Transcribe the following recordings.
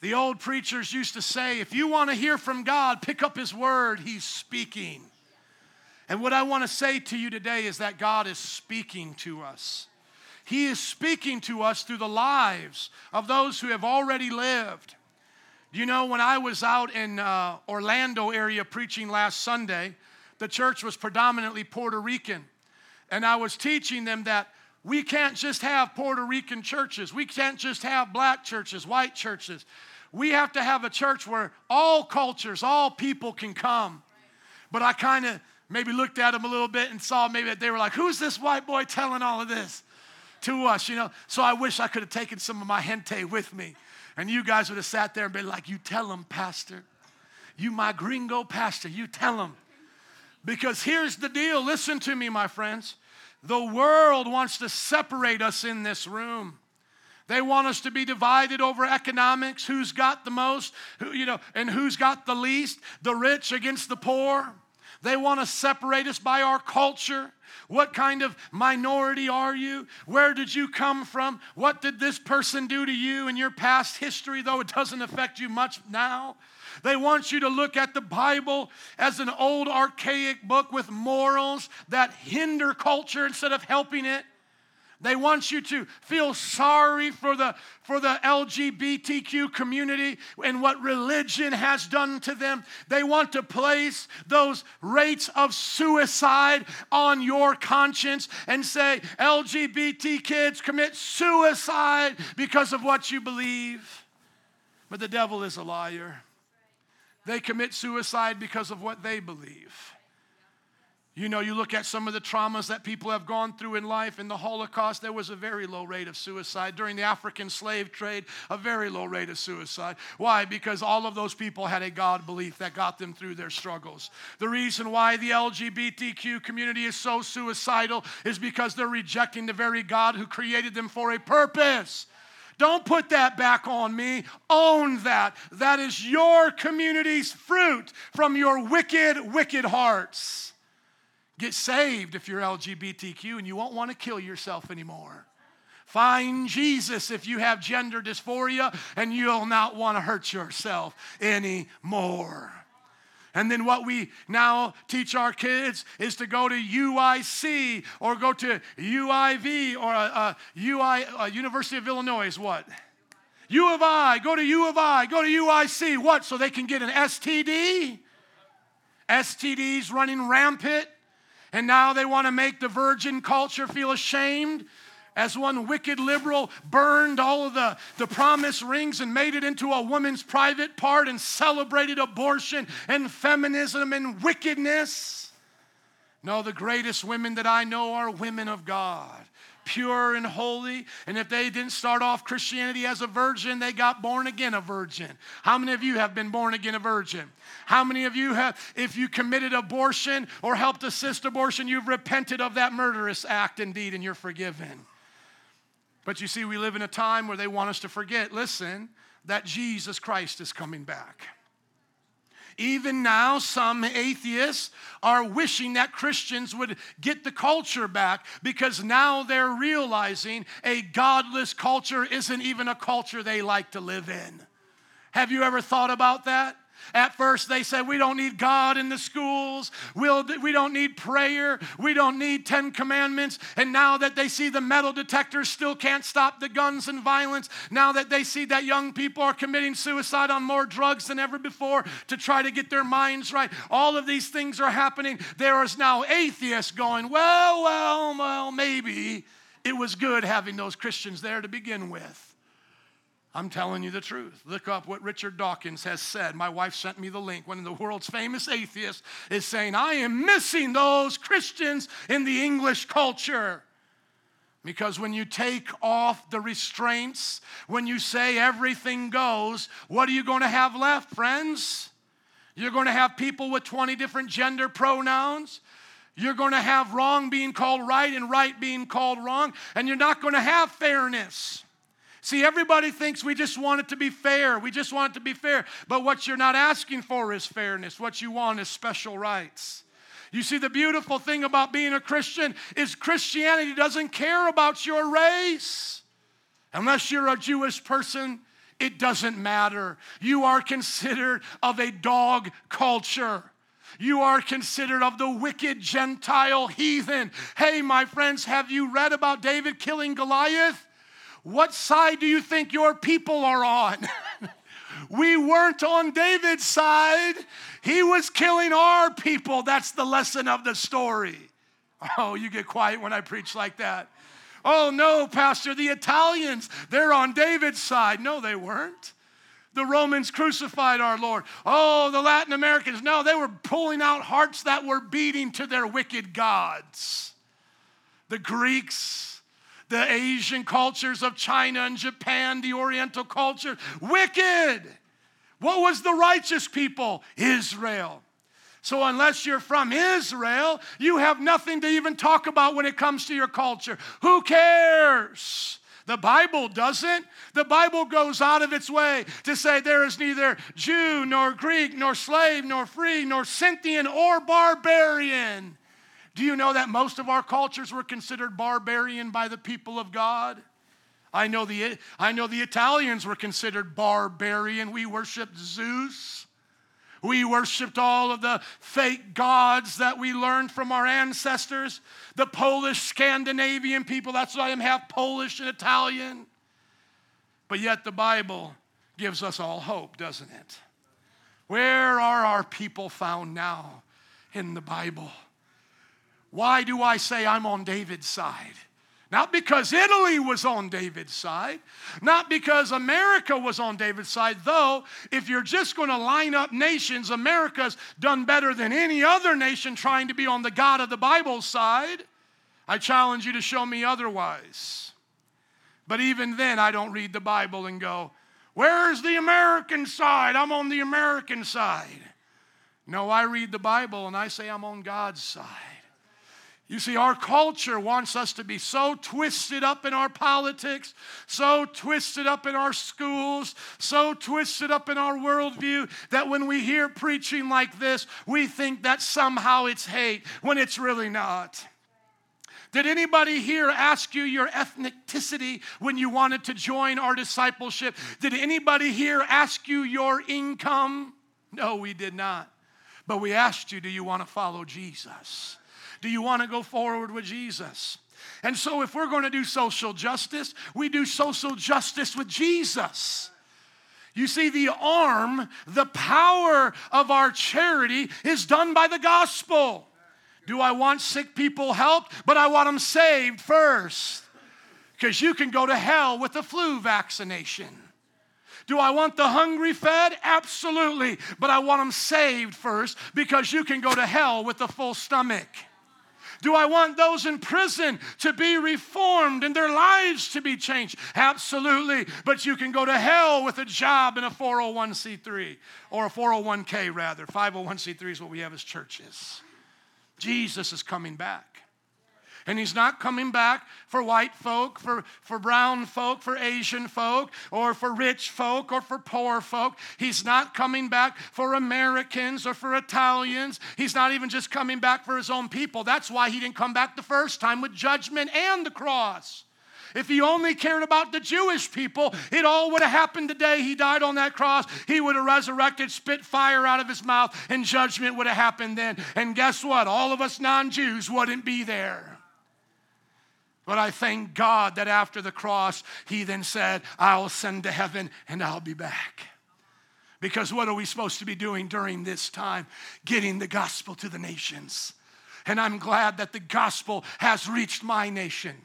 The old preachers used to say, if you want to hear from God, pick up His word, He's speaking. And what I want to say to you today is that God is speaking to us. He is speaking to us through the lives of those who have already lived. You know, when I was out in uh, Orlando area preaching last Sunday, the church was predominantly Puerto Rican. And I was teaching them that we can't just have Puerto Rican churches. We can't just have black churches, white churches. We have to have a church where all cultures, all people can come. But I kind of maybe looked at them a little bit and saw maybe that they were like, who's this white boy telling all of this to us, you know? So I wish I could have taken some of my gente with me. And you guys would have sat there and been like, you tell them, pastor. You my gringo pastor, you tell them. Because here's the deal. Listen to me, my friends. The world wants to separate us in this room. They want us to be divided over economics, who's got the most, who, you know, and who's got the least, the rich against the poor. They want to separate us by our culture. What kind of minority are you? Where did you come from? What did this person do to you in your past history, though it doesn't affect you much now? They want you to look at the Bible as an old archaic book with morals that hinder culture instead of helping it. They want you to feel sorry for the, for the LGBTQ community and what religion has done to them. They want to place those rates of suicide on your conscience and say, LGBT kids commit suicide because of what you believe. But the devil is a liar. They commit suicide because of what they believe. You know, you look at some of the traumas that people have gone through in life. In the Holocaust, there was a very low rate of suicide. During the African slave trade, a very low rate of suicide. Why? Because all of those people had a God belief that got them through their struggles. The reason why the LGBTQ community is so suicidal is because they're rejecting the very God who created them for a purpose. Don't put that back on me. Own that. That is your community's fruit from your wicked, wicked hearts. Get saved if you're LGBTQ and you won't want to kill yourself anymore. Find Jesus if you have gender dysphoria and you'll not want to hurt yourself anymore. And then what we now teach our kids is to go to UIC or go to UIV or a, UI, University of Illinois is what? U of I. Go to U of I. Go to UIC. What? So they can get an STD? STDs running rampant. And now they want to make the virgin culture feel ashamed as one wicked liberal burned all of the, the promise rings and made it into a woman's private part and celebrated abortion and feminism and wickedness. No, the greatest women that I know are women of God pure and holy. And if they didn't start off Christianity as a virgin, they got born again a virgin. How many of you have been born again a virgin? How many of you have, if you committed abortion or helped assist abortion, you've repented of that murderous act indeed and you're forgiven? But you see, we live in a time where they want us to forget, listen, that Jesus Christ is coming back. Even now, some atheists are wishing that Christians would get the culture back because now they're realizing a godless culture isn't even a culture they like to live in. Have you ever thought about that? At first, they said, We don't need God in the schools. We'll, we don't need prayer. We don't need Ten Commandments. And now that they see the metal detectors still can't stop the guns and violence, now that they see that young people are committing suicide on more drugs than ever before to try to get their minds right, all of these things are happening. There is now atheists going, Well, well, well, maybe it was good having those Christians there to begin with. I'm telling you the truth. Look up what Richard Dawkins has said. My wife sent me the link. One of the world's famous atheists is saying, I am missing those Christians in the English culture. Because when you take off the restraints, when you say everything goes, what are you going to have left, friends? You're going to have people with 20 different gender pronouns. You're going to have wrong being called right and right being called wrong. And you're not going to have fairness. See, everybody thinks we just want it to be fair. We just want it to be fair. But what you're not asking for is fairness. What you want is special rights. You see, the beautiful thing about being a Christian is Christianity doesn't care about your race. Unless you're a Jewish person it doesn't matter. You are considered of a dog culture. You are considered of the wicked Gentile heathen. Hey, my friends, have you read about David killing Goliath? What side do you think your people are on? we weren't on David's side. He was killing our people. That's the lesson of the story. Oh, you get quiet when I preach like that. Oh, no, Pastor, the Italians, they're on David's side. No, they weren't. The Romans crucified our Lord. Oh, the Latin Americans, no, they were pulling out hearts that were beating to their wicked gods. The Greeks, the Asian cultures of China and Japan, the Oriental culture, wicked. What was the righteous people? Israel. So, unless you're from Israel, you have nothing to even talk about when it comes to your culture. Who cares? The Bible doesn't. The Bible goes out of its way to say there is neither Jew nor Greek nor slave nor free nor Scythian or barbarian. Do you know that most of our cultures were considered barbarian by the people of God? I know the, I know the Italians were considered barbarian. We worshiped Zeus. We worshiped all of the fake gods that we learned from our ancestors. The Polish, Scandinavian people, that's why I'm half Polish and Italian. But yet the Bible gives us all hope, doesn't it? Where are our people found now in the Bible? Why do I say I'm on David's side? Not because Italy was on David's side, not because America was on David's side, though, if you're just going to line up nations, America's done better than any other nation trying to be on the God of the Bible side. I challenge you to show me otherwise. But even then, I don't read the Bible and go, Where's the American side? I'm on the American side. No, I read the Bible and I say I'm on God's side. You see, our culture wants us to be so twisted up in our politics, so twisted up in our schools, so twisted up in our worldview that when we hear preaching like this, we think that somehow it's hate when it's really not. Did anybody here ask you your ethnicity when you wanted to join our discipleship? Did anybody here ask you your income? No, we did not. But we asked you, do you want to follow Jesus? Do you want to go forward with Jesus? And so, if we're going to do social justice, we do social justice with Jesus. You see, the arm, the power of our charity is done by the gospel. Do I want sick people helped? But I want them saved first. Because you can go to hell with a flu vaccination. Do I want the hungry fed? Absolutely. But I want them saved first because you can go to hell with a full stomach. Do I want those in prison to be reformed and their lives to be changed? Absolutely. But you can go to hell with a job in a 401c3 or a 401k rather. 501c3 is what we have as churches. Jesus is coming back. And he's not coming back for white folk, for, for brown folk, for Asian folk, or for rich folk, or for poor folk. He's not coming back for Americans or for Italians. He's not even just coming back for his own people. That's why he didn't come back the first time with judgment and the cross. If he only cared about the Jewish people, it all would have happened the day he died on that cross. He would have resurrected, spit fire out of his mouth, and judgment would have happened then. And guess what? All of us non Jews wouldn't be there. But I thank God that after the cross, he then said, I'll send to heaven and I'll be back. Because what are we supposed to be doing during this time? Getting the gospel to the nations. And I'm glad that the gospel has reached my nation.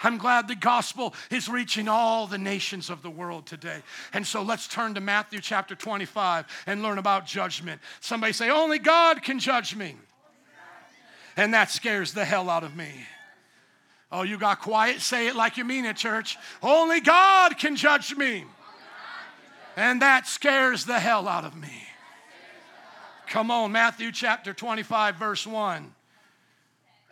I'm glad the gospel is reaching all the nations of the world today. And so let's turn to Matthew chapter 25 and learn about judgment. Somebody say, Only God can judge me. And that scares the hell out of me. Oh, you got quiet? Say it like you mean it, church. Only God can judge me. And that scares the hell out of me. Come on, Matthew chapter 25, verse 1.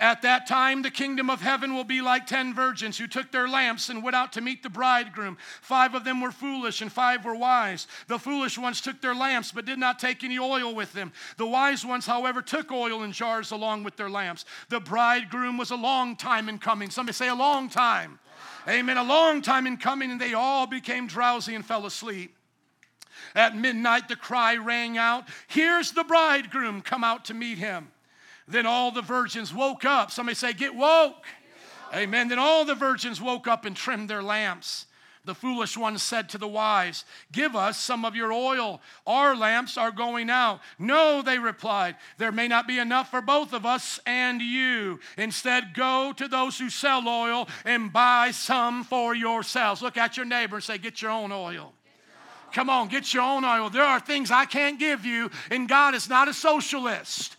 At that time, the kingdom of heaven will be like ten virgins who took their lamps and went out to meet the bridegroom. Five of them were foolish and five were wise. The foolish ones took their lamps but did not take any oil with them. The wise ones, however, took oil in jars along with their lamps. The bridegroom was a long time in coming. Somebody say, a long time. Amen. A long time in coming, and they all became drowsy and fell asleep. At midnight, the cry rang out, Here's the bridegroom, come out to meet him. Then all the virgins woke up. Somebody say, Get woke. Amen. Then all the virgins woke up and trimmed their lamps. The foolish ones said to the wise, Give us some of your oil. Our lamps are going out. No, they replied, There may not be enough for both of us and you. Instead, go to those who sell oil and buy some for yourselves. Look at your neighbor and say, Get your own oil. Come on, get your own oil. There are things I can't give you, and God is not a socialist.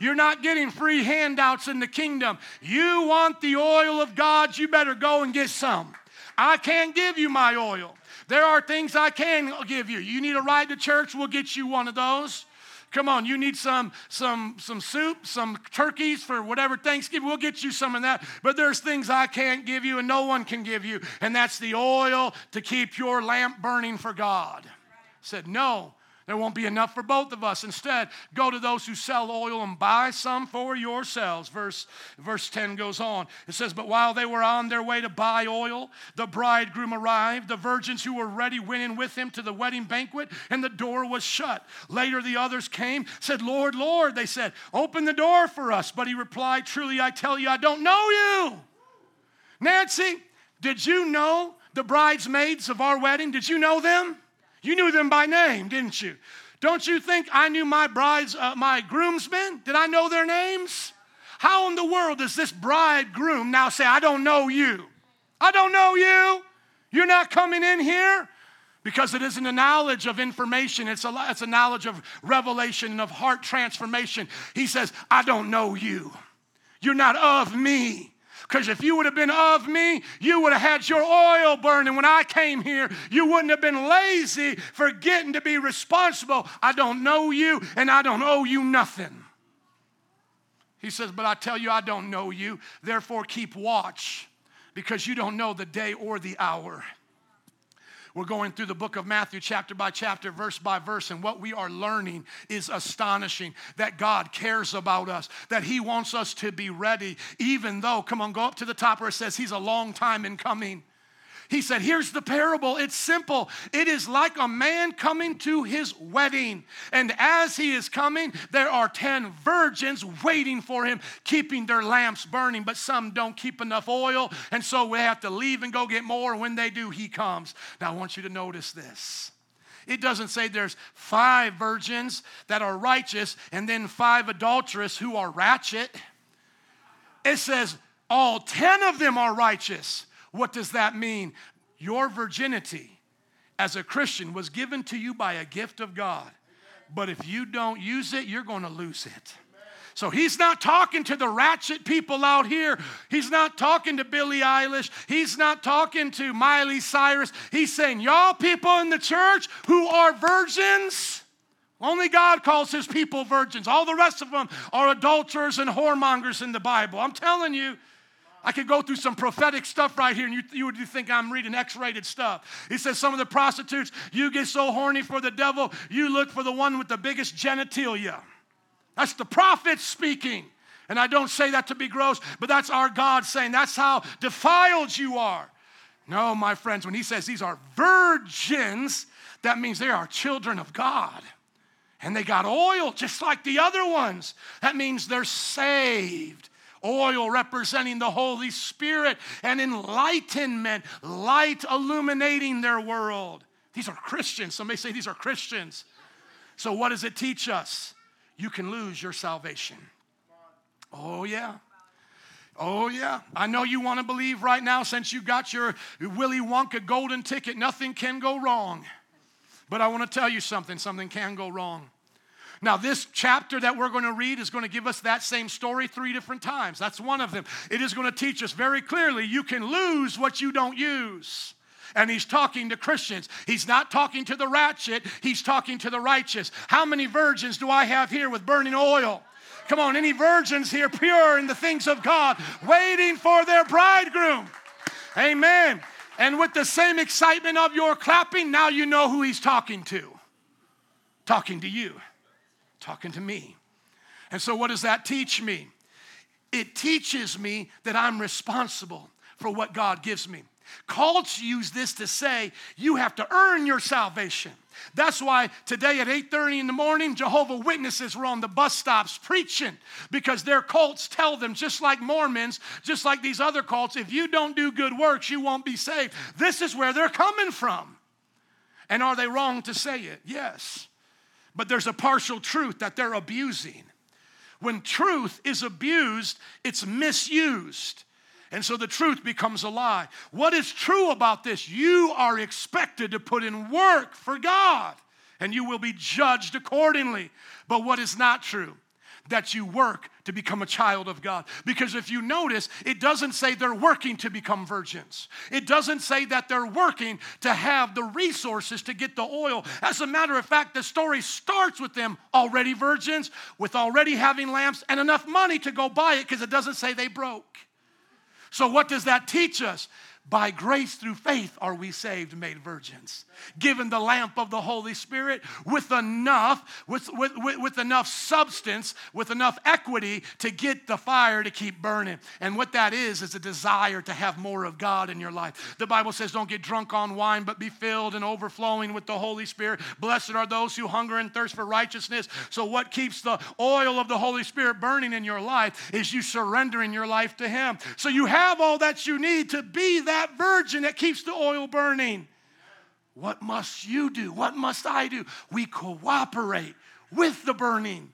You're not getting free handouts in the kingdom. You want the oil of God, you better go and get some. I can't give you my oil. There are things I can give you. You need a ride to church, we'll get you one of those. Come on, you need some some some soup, some turkeys for whatever Thanksgiving. We'll get you some of that. But there's things I can't give you and no one can give you, and that's the oil to keep your lamp burning for God. Said no. There won't be enough for both of us. Instead, go to those who sell oil and buy some for yourselves. Verse, verse 10 goes on. It says, But while they were on their way to buy oil, the bridegroom arrived. The virgins who were ready went in with him to the wedding banquet, and the door was shut. Later, the others came, said, Lord, Lord, they said, Open the door for us. But he replied, Truly, I tell you, I don't know you. Nancy, did you know the bridesmaids of our wedding? Did you know them? You knew them by name, didn't you? Don't you think I knew my brides, uh, my groomsmen? Did I know their names? How in the world does this bridegroom now say, I don't know you? I don't know you. You're not coming in here? Because it isn't a knowledge of information, it's a, it's a knowledge of revelation and of heart transformation. He says, I don't know you. You're not of me. Because if you would have been of me, you would have had your oil burning when I came here. You wouldn't have been lazy, forgetting to be responsible. I don't know you, and I don't owe you nothing. He says, But I tell you, I don't know you. Therefore, keep watch, because you don't know the day or the hour. We're going through the book of Matthew, chapter by chapter, verse by verse, and what we are learning is astonishing that God cares about us, that He wants us to be ready, even though, come on, go up to the top where it says He's a long time in coming. He said, Here's the parable. It's simple. It is like a man coming to his wedding. And as he is coming, there are 10 virgins waiting for him, keeping their lamps burning. But some don't keep enough oil. And so we have to leave and go get more. When they do, he comes. Now, I want you to notice this. It doesn't say there's five virgins that are righteous and then five adulterous who are ratchet. It says all 10 of them are righteous. What does that mean? Your virginity as a Christian was given to you by a gift of God. But if you don't use it, you're going to lose it. So he's not talking to the ratchet people out here. He's not talking to Billie Eilish. He's not talking to Miley Cyrus. He's saying, Y'all people in the church who are virgins, only God calls his people virgins. All the rest of them are adulterers and whoremongers in the Bible. I'm telling you, I could go through some prophetic stuff right here, and you, you would think I'm reading X rated stuff. He says, Some of the prostitutes, you get so horny for the devil, you look for the one with the biggest genitalia. That's the prophet speaking. And I don't say that to be gross, but that's our God saying, That's how defiled you are. No, my friends, when he says these are virgins, that means they are children of God. And they got oil just like the other ones. That means they're saved oil representing the Holy Spirit, and enlightenment, light illuminating their world. These are Christians. Somebody say these are Christians. So, what does it teach us? You can lose your salvation. Oh, yeah. Oh, yeah. I know you want to believe right now since you got your Willy Wonka golden ticket, nothing can go wrong. But I want to tell you something something can go wrong. Now, this chapter that we're going to read is going to give us that same story three different times. That's one of them. It is going to teach us very clearly you can lose what you don't use. And he's talking to Christians. He's not talking to the ratchet, he's talking to the righteous. How many virgins do I have here with burning oil? Come on, any virgins here pure in the things of God, waiting for their bridegroom? Amen. And with the same excitement of your clapping, now you know who he's talking to. Talking to you, talking to me. And so, what does that teach me? It teaches me that I'm responsible for what God gives me. Cults use this to say you have to earn your salvation. That's why today at 8:30 in the morning, Jehovah Witnesses were on the bus stops preaching because their cults tell them, just like Mormons, just like these other cults, if you don't do good works, you won't be saved. This is where they're coming from. And are they wrong to say it? Yes. But there's a partial truth that they're abusing. When truth is abused, it's misused. And so the truth becomes a lie. What is true about this? You are expected to put in work for God and you will be judged accordingly. But what is not true? That you work to become a child of God. Because if you notice, it doesn't say they're working to become virgins. It doesn't say that they're working to have the resources to get the oil. As a matter of fact, the story starts with them already virgins, with already having lamps and enough money to go buy it because it doesn't say they broke. So, what does that teach us? By grace through faith are we saved, made virgins. Given the lamp of the Holy Spirit with enough, with, with, with, with, enough substance, with enough equity to get the fire to keep burning. And what that is, is a desire to have more of God in your life. The Bible says, don't get drunk on wine, but be filled and overflowing with the Holy Spirit. Blessed are those who hunger and thirst for righteousness. So, what keeps the oil of the Holy Spirit burning in your life is you surrendering your life to Him. So, you have all that you need to be that that virgin that keeps the oil burning. What must you do? What must I do? We cooperate with the burning.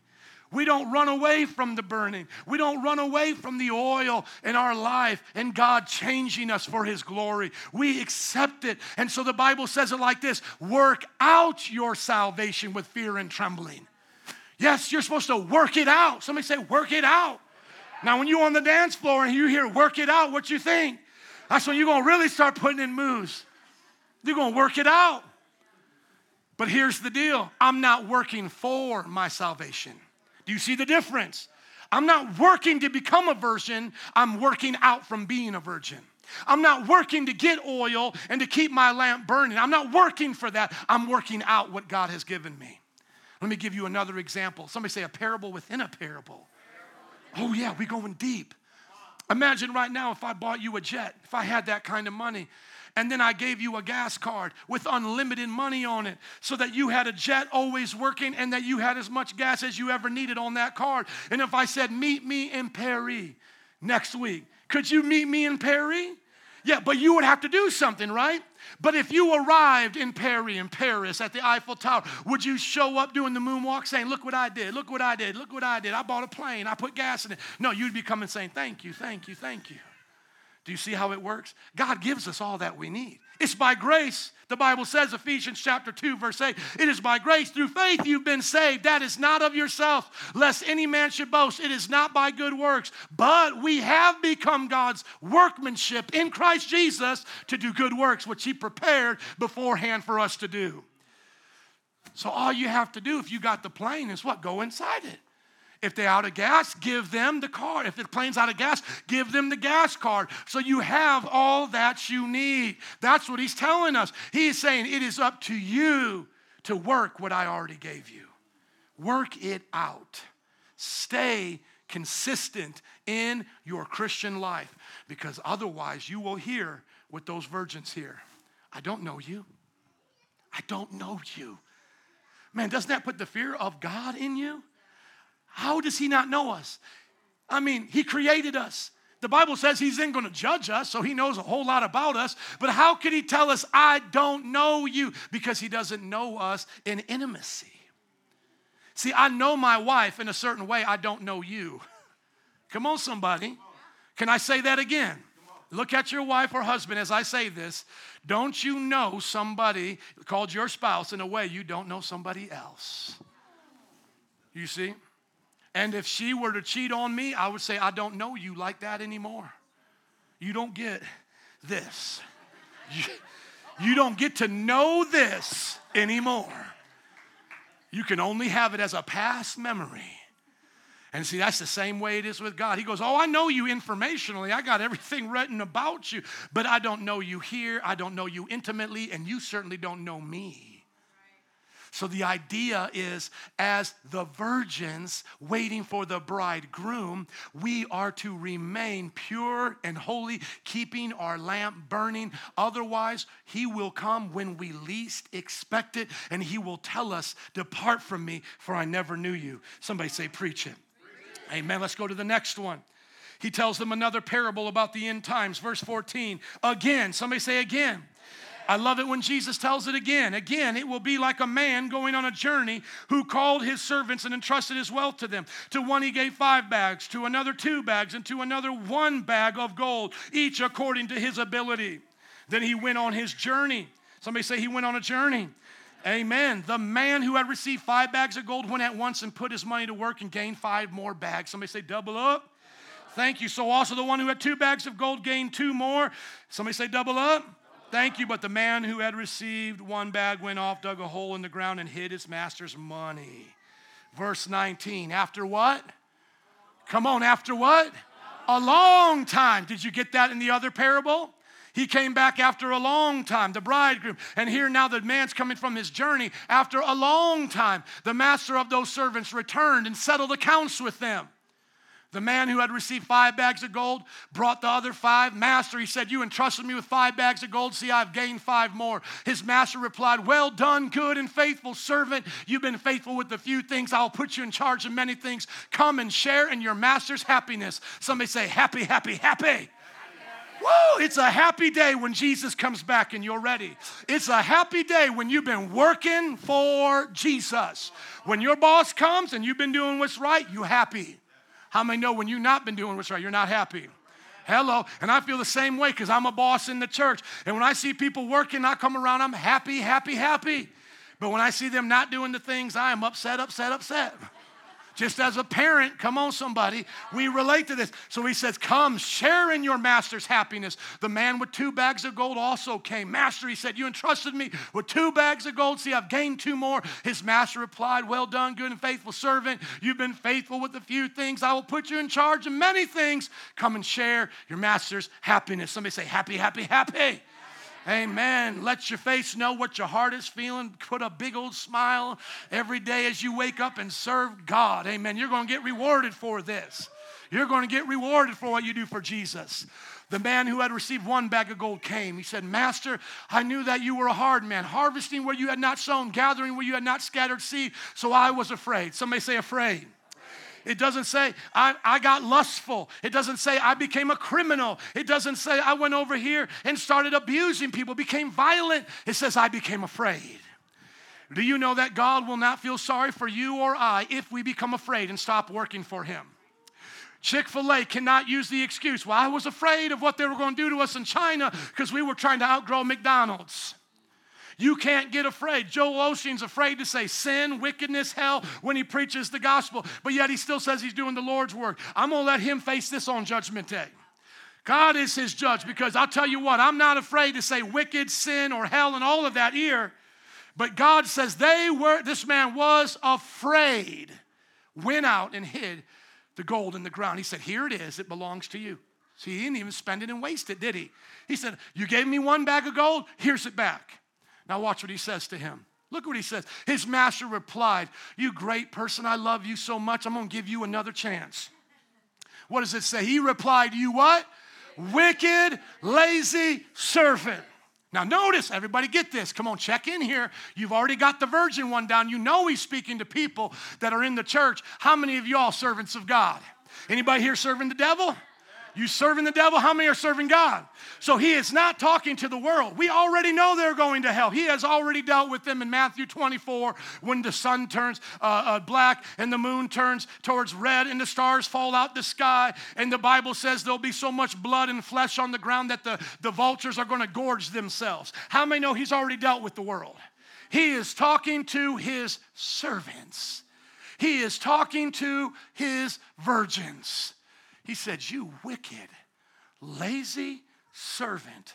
We don't run away from the burning. We don't run away from the oil in our life and God changing us for His glory. We accept it. And so the Bible says it like this work out your salvation with fear and trembling. Yes, you're supposed to work it out. Somebody say, work it out. Now, when you're on the dance floor and you hear work it out, what you think? That's when you're going to really start putting in moves. You're going to work it out. But here's the deal I'm not working for my salvation. Do you see the difference? I'm not working to become a virgin, I'm working out from being a virgin. I'm not working to get oil and to keep my lamp burning. I'm not working for that. I'm working out what God has given me. Let me give you another example. Somebody say a parable within a parable. Oh, yeah, we're going deep. Imagine right now if I bought you a jet, if I had that kind of money, and then I gave you a gas card with unlimited money on it so that you had a jet always working and that you had as much gas as you ever needed on that card. And if I said, Meet me in Paris next week, could you meet me in Paris? Yeah, but you would have to do something, right? But if you arrived in Paris, in Paris, at the Eiffel Tower, would you show up doing the moonwalk saying, Look what I did, look what I did, look what I did. I bought a plane, I put gas in it. No, you'd be coming saying, Thank you, thank you, thank you. Do you see how it works? God gives us all that we need. It's by grace. The Bible says, Ephesians chapter 2, verse 8, it is by grace through faith you've been saved. That is not of yourself, lest any man should boast. It is not by good works, but we have become God's workmanship in Christ Jesus to do good works, which He prepared beforehand for us to do. So all you have to do if you got the plane is what? Go inside it. If they're out of gas, give them the card. If the plane's out of gas, give them the gas card. So you have all that you need. That's what he's telling us. He's saying it is up to you to work what I already gave you. Work it out. Stay consistent in your Christian life because otherwise you will hear what those virgins hear. I don't know you. I don't know you. Man, doesn't that put the fear of God in you? How does he not know us? I mean, he created us. The Bible says he's then going to judge us, so he knows a whole lot about us. But how could he tell us, I don't know you? Because he doesn't know us in intimacy. See, I know my wife in a certain way, I don't know you. Come on, somebody. Can I say that again? Look at your wife or husband as I say this. Don't you know somebody called your spouse in a way you don't know somebody else? You see? And if she were to cheat on me, I would say, I don't know you like that anymore. You don't get this. You, you don't get to know this anymore. You can only have it as a past memory. And see, that's the same way it is with God. He goes, Oh, I know you informationally. I got everything written about you, but I don't know you here. I don't know you intimately, and you certainly don't know me. So the idea is, as the virgins waiting for the bridegroom, we are to remain pure and holy, keeping our lamp burning. Otherwise, he will come when we least expect it, and he will tell us, Depart from me, for I never knew you. Somebody say, Preach it. Amen. Let's go to the next one. He tells them another parable about the end times, verse 14. Again, somebody say again. I love it when Jesus tells it again. Again, it will be like a man going on a journey who called his servants and entrusted his wealth to them. To one he gave five bags, to another two bags, and to another one bag of gold, each according to his ability. Then he went on his journey. Somebody say he went on a journey. Amen. The man who had received five bags of gold went at once and put his money to work and gained five more bags. Somebody say, double up. Thank you. So also the one who had two bags of gold gained two more. Somebody say, double up. Thank you. But the man who had received one bag went off, dug a hole in the ground, and hid his master's money. Verse 19. After what? Come on, after what? A long time. Did you get that in the other parable? He came back after a long time, the bridegroom. And here now the man's coming from his journey after a long time. The master of those servants returned and settled accounts with them. The man who had received five bags of gold brought the other five. Master, he said, You entrusted me with five bags of gold. See, I've gained five more. His master replied, Well done, good and faithful servant. You've been faithful with a few things. I'll put you in charge of many things. Come and share in your master's happiness. Somebody say, Happy, happy, happy. Woo! It's a happy day when Jesus comes back and you're ready. It's a happy day when you've been working for Jesus. When your boss comes and you've been doing what's right, you happy. How many know when you've not been doing what's right, you're not happy? Hello. And I feel the same way because I'm a boss in the church. And when I see people working, I come around, I'm happy, happy, happy. But when I see them not doing the things, I am upset, upset, upset. Just as a parent, come on, somebody, we relate to this. So he says, Come, share in your master's happiness. The man with two bags of gold also came. Master, he said, You entrusted me with two bags of gold. See, I've gained two more. His master replied, Well done, good and faithful servant. You've been faithful with a few things. I will put you in charge of many things. Come and share your master's happiness. Somebody say, Happy, happy, happy. Amen. Let your face know what your heart is feeling. Put a big old smile every day as you wake up and serve God. Amen. You're going to get rewarded for this. You're going to get rewarded for what you do for Jesus. The man who had received one bag of gold came. He said, Master, I knew that you were a hard man, harvesting where you had not sown, gathering where you had not scattered seed, so I was afraid. Somebody say, afraid. It doesn't say I, I got lustful. It doesn't say I became a criminal. It doesn't say I went over here and started abusing people, became violent. It says I became afraid. Do you know that God will not feel sorry for you or I if we become afraid and stop working for Him? Chick fil A cannot use the excuse, well, I was afraid of what they were going to do to us in China because we were trying to outgrow McDonald's. You can't get afraid. Joel Osteen's afraid to say sin, wickedness, hell when he preaches the gospel, but yet he still says he's doing the Lord's work. I'm going to let him face this on Judgment Day. God is his judge because I'll tell you what, I'm not afraid to say wicked, sin, or hell and all of that here. But God says they were, this man was afraid, went out and hid the gold in the ground. He said, Here it is, it belongs to you. See, he didn't even spend it and waste it, did he? He said, You gave me one bag of gold, here's it back. Now, watch what he says to him. Look what he says. His master replied, You great person, I love you so much, I'm gonna give you another chance. What does it say? He replied, You what? Wicked, lazy servant. Now, notice, everybody get this. Come on, check in here. You've already got the virgin one down. You know he's speaking to people that are in the church. How many of y'all servants of God? Anybody here serving the devil? You serving the devil? How many are serving God? So he is not talking to the world. We already know they're going to hell. He has already dealt with them in Matthew 24 when the sun turns uh, uh, black and the moon turns towards red and the stars fall out the sky. And the Bible says there'll be so much blood and flesh on the ground that the, the vultures are going to gorge themselves. How many know he's already dealt with the world? He is talking to his servants. He is talking to his virgins. He said, You wicked, lazy servant.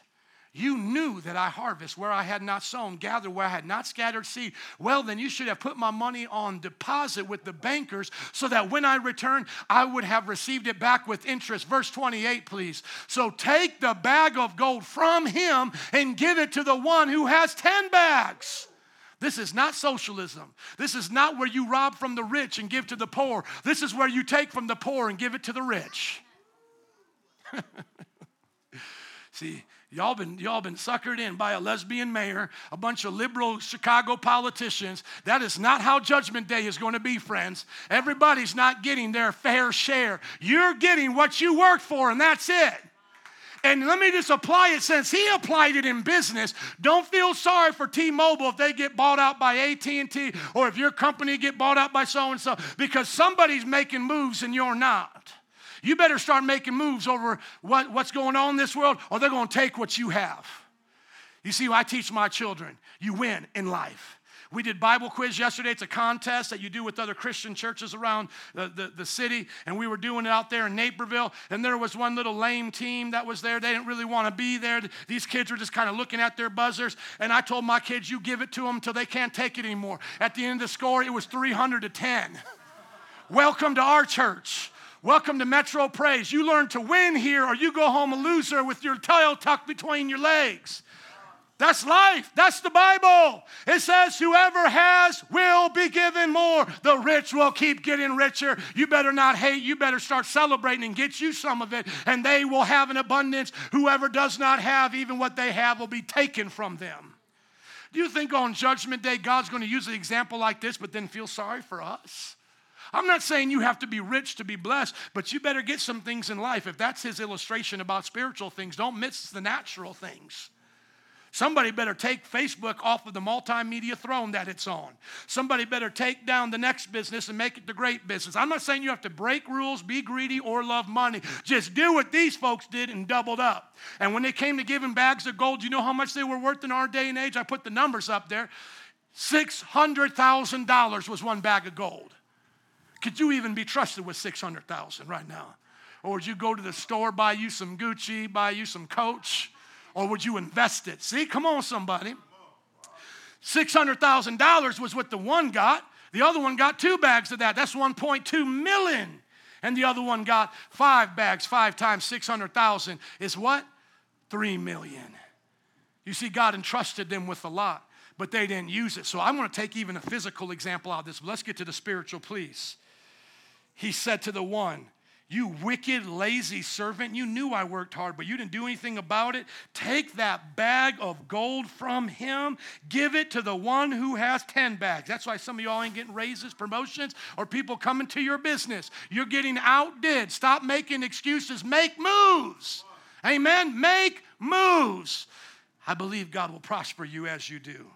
You knew that I harvest where I had not sown, gather where I had not scattered seed. Well, then you should have put my money on deposit with the bankers so that when I return, I would have received it back with interest. Verse 28, please. So take the bag of gold from him and give it to the one who has 10 bags. This is not socialism. This is not where you rob from the rich and give to the poor. This is where you take from the poor and give it to the rich. See, y'all been, y'all been suckered in by a lesbian mayor, a bunch of liberal Chicago politicians. That is not how Judgment Day is going to be, friends. Everybody's not getting their fair share. You're getting what you worked for, and that's it. And let me just apply it since he applied it in business. Don't feel sorry for T-Mobile if they get bought out by AT&T or if your company get bought out by so and so because somebody's making moves and you're not. You better start making moves over what, what's going on in this world, or they're going to take what you have. You see, I teach my children, you win in life. We did Bible quiz yesterday. It's a contest that you do with other Christian churches around the, the, the, city. And we were doing it out there in Naperville. And there was one little lame team that was there. They didn't really want to be there. These kids were just kind of looking at their buzzers. And I told my kids, you give it to them until they can't take it anymore. At the end of the score, it was 300 to 10. Welcome to our church. Welcome to Metro Praise. You learn to win here, or you go home a loser with your tail tucked between your legs. That's life. That's the Bible. It says, Whoever has will be given more. The rich will keep getting richer. You better not hate. You better start celebrating and get you some of it, and they will have an abundance. Whoever does not have, even what they have, will be taken from them. Do you think on Judgment Day God's going to use an example like this, but then feel sorry for us? I'm not saying you have to be rich to be blessed, but you better get some things in life. If that's his illustration about spiritual things, don't miss the natural things. Somebody better take Facebook off of the multimedia throne that it's on. Somebody better take down the next business and make it the great business. I'm not saying you have to break rules, be greedy, or love money. Just do what these folks did and doubled up. And when they came to giving bags of gold, you know how much they were worth in our day and age? I put the numbers up there. $600,000 was one bag of gold. Could you even be trusted with 600,000 right now? Or would you go to the store, buy you some Gucci, buy you some Coach? Or would you invest it? See, come on, somebody. $600,000 was what the one got. The other one got two bags of that. That's 1.2 million. And the other one got five bags, five times 600,000 is what? Three million. You see, God entrusted them with a lot, but they didn't use it. So I'm going to take even a physical example out of this. Let's get to the spiritual, please. He said to the one, You wicked, lazy servant, you knew I worked hard, but you didn't do anything about it. Take that bag of gold from him, give it to the one who has 10 bags. That's why some of y'all ain't getting raises, promotions, or people coming to your business. You're getting outdid. Stop making excuses, make moves. Amen. Make moves. I believe God will prosper you as you do.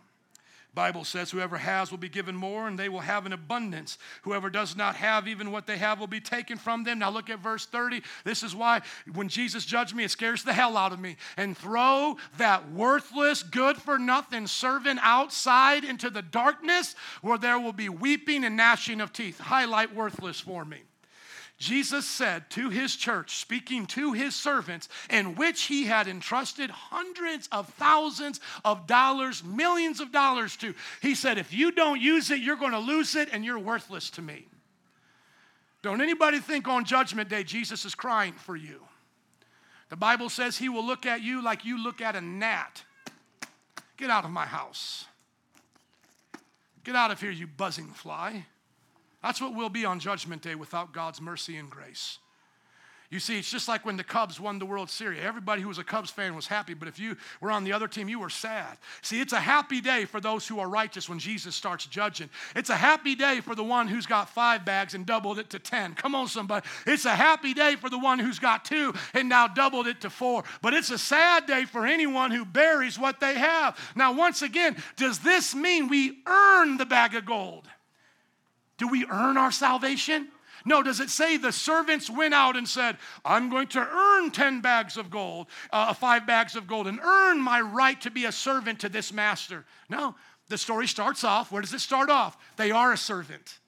Bible says whoever has will be given more and they will have an abundance. Whoever does not have even what they have will be taken from them. Now look at verse 30. This is why when Jesus judged me, it scares the hell out of me. And throw that worthless, good for nothing servant outside into the darkness where there will be weeping and gnashing of teeth. Highlight worthless for me. Jesus said to his church, speaking to his servants, in which he had entrusted hundreds of thousands of dollars, millions of dollars to, he said, if you don't use it, you're going to lose it and you're worthless to me. Don't anybody think on Judgment Day Jesus is crying for you. The Bible says he will look at you like you look at a gnat. Get out of my house. Get out of here, you buzzing fly. That's what we'll be on Judgment Day without God's mercy and grace. You see, it's just like when the Cubs won the World Series. Everybody who was a Cubs fan was happy, but if you were on the other team, you were sad. See, it's a happy day for those who are righteous when Jesus starts judging. It's a happy day for the one who's got five bags and doubled it to 10. Come on, somebody. It's a happy day for the one who's got two and now doubled it to four. But it's a sad day for anyone who buries what they have. Now, once again, does this mean we earn the bag of gold? Do we earn our salvation? No, does it say the servants went out and said, I'm going to earn 10 bags of gold, uh, five bags of gold, and earn my right to be a servant to this master? No, the story starts off. Where does it start off? They are a servant,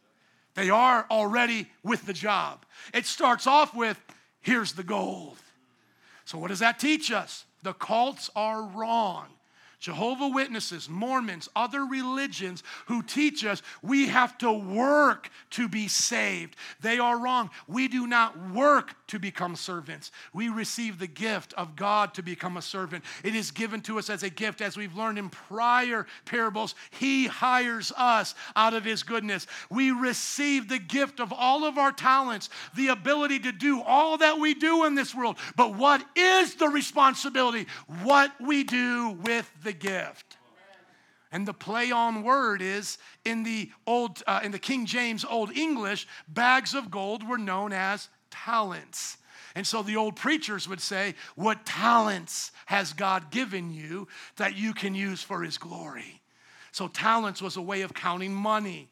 they are already with the job. It starts off with, here's the gold. So, what does that teach us? The cults are wrong. Jehovah Witnesses, Mormons, other religions who teach us we have to work to be saved. They are wrong. We do not work to become servants. We receive the gift of God to become a servant. It is given to us as a gift, as we've learned in prior parables. He hires us out of His goodness. We receive the gift of all of our talents, the ability to do all that we do in this world. But what is the responsibility? What we do with the the gift. And the play on word is in the old uh, in the King James Old English, bags of gold were known as talents. And so the old preachers would say, What talents has God given you that you can use for his glory? So talents was a way of counting money.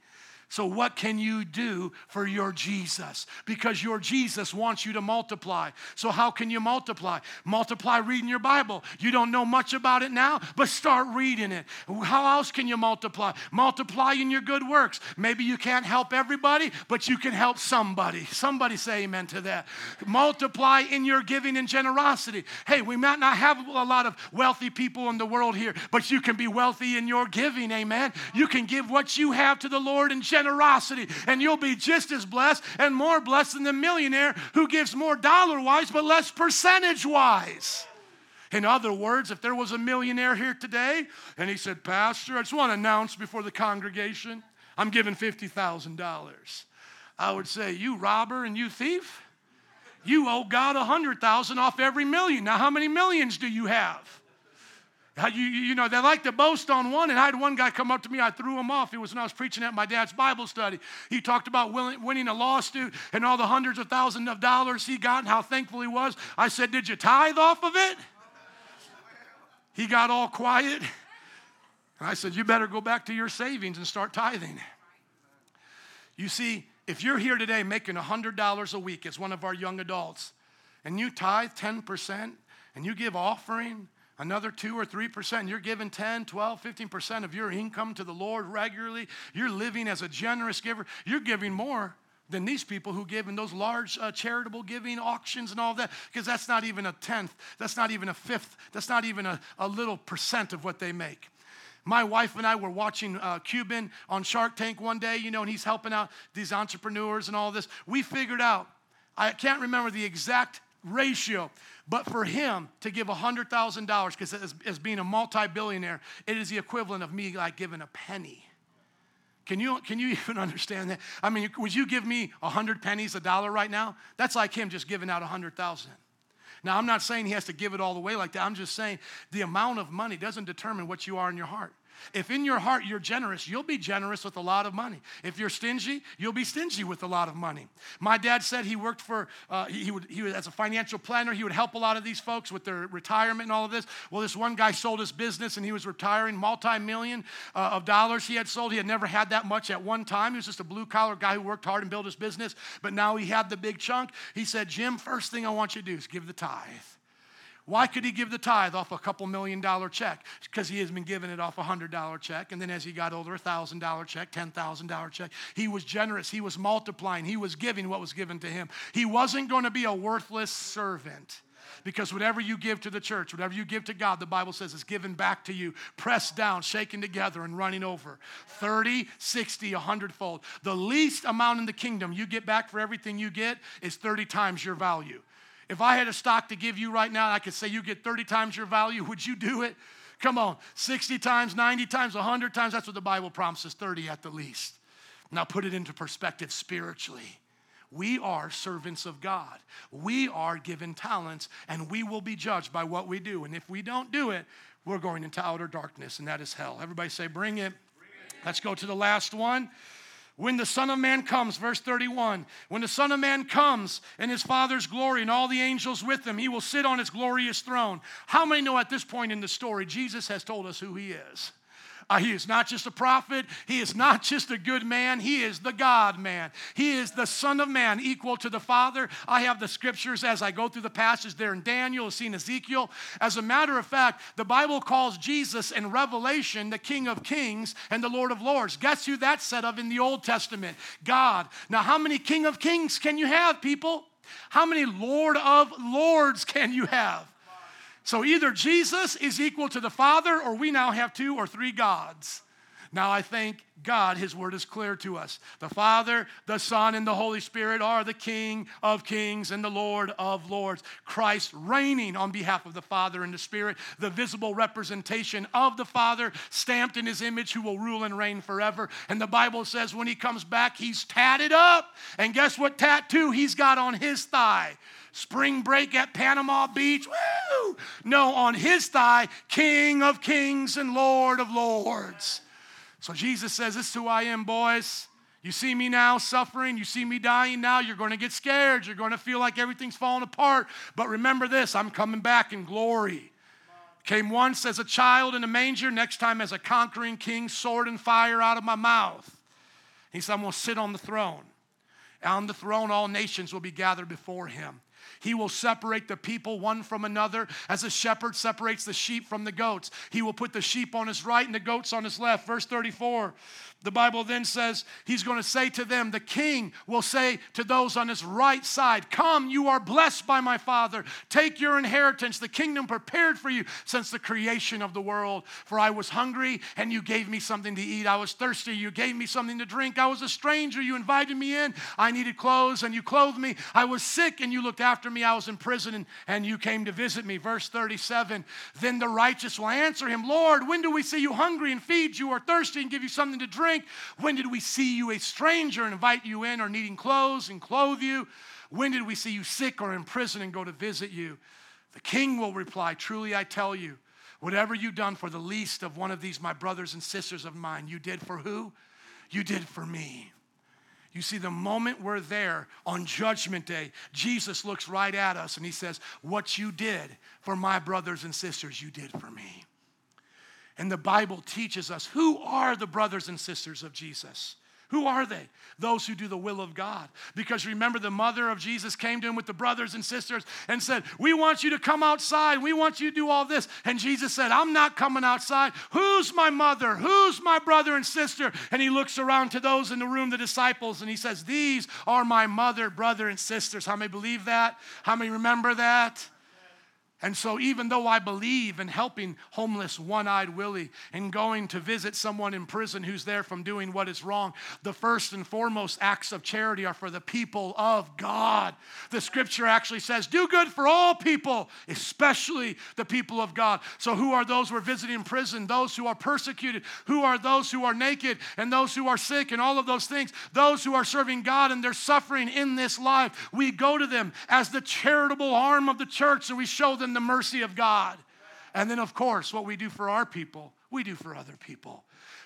So, what can you do for your Jesus? Because your Jesus wants you to multiply. So, how can you multiply? Multiply reading your Bible. You don't know much about it now, but start reading it. How else can you multiply? Multiply in your good works. Maybe you can't help everybody, but you can help somebody. Somebody say amen to that. Multiply in your giving and generosity. Hey, we might not have a lot of wealthy people in the world here, but you can be wealthy in your giving. Amen. You can give what you have to the Lord and generosity, and you'll be just as blessed and more blessed than the millionaire who gives more dollar wise but less percentage wise. In other words, if there was a millionaire here today and he said, Pastor, I just want to announce before the congregation, I'm giving $50,000. I would say, You robber and you thief, you owe God a 100,000 off every million. Now, how many millions do you have? You, you know, they like to boast on one, and I had one guy come up to me. I threw him off. It was when I was preaching at my dad's Bible study. He talked about winning a lawsuit and all the hundreds of thousands of dollars he got and how thankful he was. I said, Did you tithe off of it? He got all quiet. And I said, You better go back to your savings and start tithing. You see, if you're here today making $100 a week as one of our young adults, and you tithe 10%, and you give offering, another 2 or 3%, you're giving 10, 12, 15% of your income to the Lord regularly, you're living as a generous giver, you're giving more than these people who give in those large uh, charitable giving auctions and all that, because that's not even a tenth, that's not even a fifth, that's not even a, a little percent of what they make. My wife and I were watching uh, Cuban on Shark Tank one day, you know, and he's helping out these entrepreneurs and all this. We figured out, I can't remember the exact ratio, but for him to give $100,000, because as, as being a multi billionaire, it is the equivalent of me like giving a penny. Can you, can you even understand that? I mean, would you give me 100 pennies a dollar right now? That's like him just giving out 100,000. Now, I'm not saying he has to give it all the way like that. I'm just saying the amount of money doesn't determine what you are in your heart. If in your heart you're generous, you'll be generous with a lot of money. If you're stingy, you'll be stingy with a lot of money. My dad said he worked for, uh, he, would, he would, as a financial planner, he would help a lot of these folks with their retirement and all of this. Well, this one guy sold his business and he was retiring, multi million uh, of dollars he had sold. He had never had that much at one time. He was just a blue collar guy who worked hard and built his business, but now he had the big chunk. He said, Jim, first thing I want you to do is give the tithe. Why could he give the tithe off a couple million dollar check? Because he has been giving it off a hundred dollar check. And then as he got older, a thousand dollar check, ten thousand dollar check. He was generous. He was multiplying. He was giving what was given to him. He wasn't going to be a worthless servant. Because whatever you give to the church, whatever you give to God, the Bible says is given back to you, pressed down, shaken together, and running over. 30, 60, 100 fold. The least amount in the kingdom you get back for everything you get is 30 times your value. If I had a stock to give you right now, I could say you get 30 times your value, would you do it? Come on, 60 times, 90 times, 100 times, that's what the Bible promises, 30 at the least. Now put it into perspective spiritually. We are servants of God. We are given talents, and we will be judged by what we do. And if we don't do it, we're going into outer darkness, and that is hell. Everybody say, Bring it. Bring it. Let's go to the last one. When the Son of Man comes, verse 31, when the Son of Man comes in his Father's glory and all the angels with him, he will sit on his glorious throne. How many know at this point in the story, Jesus has told us who he is? Uh, he is not just a prophet. He is not just a good man. He is the God man. He is the Son of Man, equal to the Father. I have the scriptures as I go through the passage there in Daniel, I've seen Ezekiel. As a matter of fact, the Bible calls Jesus in Revelation the King of Kings and the Lord of Lords. Guess who that's said of in the Old Testament? God. Now, how many King of Kings can you have, people? How many Lord of Lords can you have? So either Jesus is equal to the Father, or we now have two or three gods. Now I thank God, His word is clear to us. The Father, the Son, and the Holy Spirit are the King of kings and the Lord of lords. Christ reigning on behalf of the Father and the Spirit, the visible representation of the Father, stamped in His image, who will rule and reign forever. And the Bible says when He comes back, He's tatted up. And guess what tattoo He's got on His thigh? Spring break at Panama Beach. Woo! No, on his thigh, King of kings and Lord of lords. So Jesus says, This is who I am, boys. You see me now suffering, you see me dying now, you're going to get scared, you're going to feel like everything's falling apart. But remember this I'm coming back in glory. Came once as a child in a manger, next time as a conquering king, sword and fire out of my mouth. He said, I'm going to sit on the throne. On the throne, all nations will be gathered before him. He will separate the people one from another as a shepherd separates the sheep from the goats. He will put the sheep on his right and the goats on his left. Verse 34. The Bible then says he's going to say to them, the king will say to those on his right side, Come, you are blessed by my Father. Take your inheritance, the kingdom prepared for you since the creation of the world. For I was hungry and you gave me something to eat. I was thirsty, you gave me something to drink. I was a stranger, you invited me in. I needed clothes and you clothed me. I was sick and you looked after me. I was in prison and, and you came to visit me. Verse 37 Then the righteous will answer him, Lord, when do we see you hungry and feed you, or thirsty and give you something to drink? drink? When did we see you a stranger and invite you in, or needing clothes and clothe you? When did we see you sick or in prison and go to visit you? The king will reply, Truly I tell you, whatever you done for the least of one of these, my brothers and sisters of mine, you did for who? You did for me. You see, the moment we're there on Judgment Day, Jesus looks right at us and he says, What you did for my brothers and sisters, you did for me. And the Bible teaches us who are the brothers and sisters of Jesus? Who are they? Those who do the will of God. Because remember, the mother of Jesus came to him with the brothers and sisters and said, We want you to come outside. We want you to do all this. And Jesus said, I'm not coming outside. Who's my mother? Who's my brother and sister? And he looks around to those in the room, the disciples, and he says, These are my mother, brother, and sisters. How many believe that? How many remember that? And so, even though I believe in helping homeless one eyed Willie and going to visit someone in prison who's there from doing what is wrong, the first and foremost acts of charity are for the people of God. The scripture actually says, Do good for all people, especially the people of God. So, who are those who are visiting in prison? Those who are persecuted? Who are those who are naked and those who are sick and all of those things? Those who are serving God and they're suffering in this life. We go to them as the charitable arm of the church and we show them the mercy of God. And then, of course, what we do for our people, we do for other people.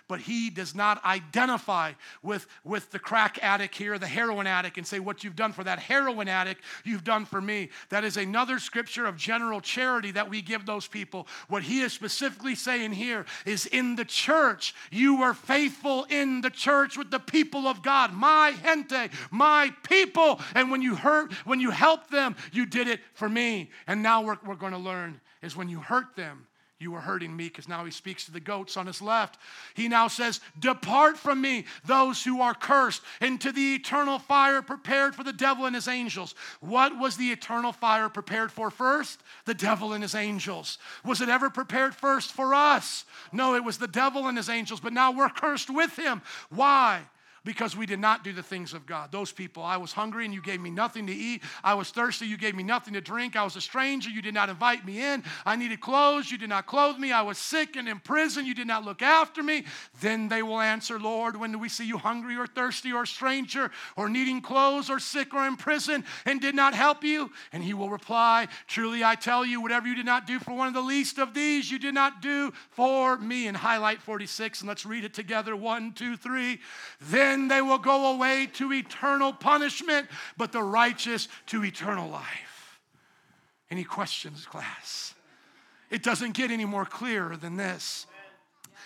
But he does not identify with, with the crack addict here, the heroin addict, and say, What you've done for that heroin addict, you've done for me. That is another scripture of general charity that we give those people. What he is specifically saying here is in the church, you were faithful in the church with the people of God, my gente, my people. And when you hurt, when you helped them, you did it for me. And now we're, we're going to learn is when you hurt them, you are hurting me because now he speaks to the goats on his left. He now says, Depart from me, those who are cursed, into the eternal fire prepared for the devil and his angels. What was the eternal fire prepared for first? The devil and his angels. Was it ever prepared first for us? No, it was the devil and his angels, but now we're cursed with him. Why? Because we did not do the things of God. Those people, I was hungry and you gave me nothing to eat. I was thirsty, you gave me nothing to drink. I was a stranger, you did not invite me in. I needed clothes, you did not clothe me. I was sick and in prison, you did not look after me. Then they will answer, Lord, when do we see you hungry or thirsty or a stranger or needing clothes or sick or in prison and did not help you? And he will reply, Truly I tell you, whatever you did not do for one of the least of these, you did not do for me. And highlight 46, and let's read it together. One, two, three. Then then they will go away to eternal punishment, but the righteous to eternal life. Any questions, class? It doesn't get any more clearer than this.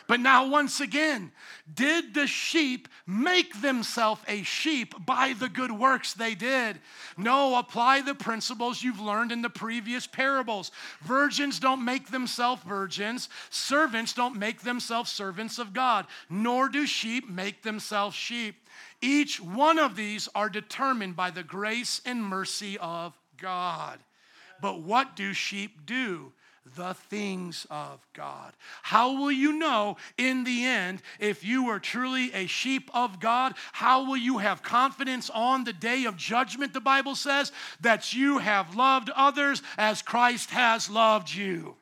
But now, once again, did the sheep make themselves a sheep by the good works they did? No, apply the principles you've learned in the previous parables. Virgins don't make themselves virgins, servants don't make themselves servants of God, nor do sheep make themselves sheep. Each one of these are determined by the grace and mercy of God. But what do sheep do? The things of God. How will you know in the end if you are truly a sheep of God? How will you have confidence on the day of judgment? The Bible says that you have loved others as Christ has loved you.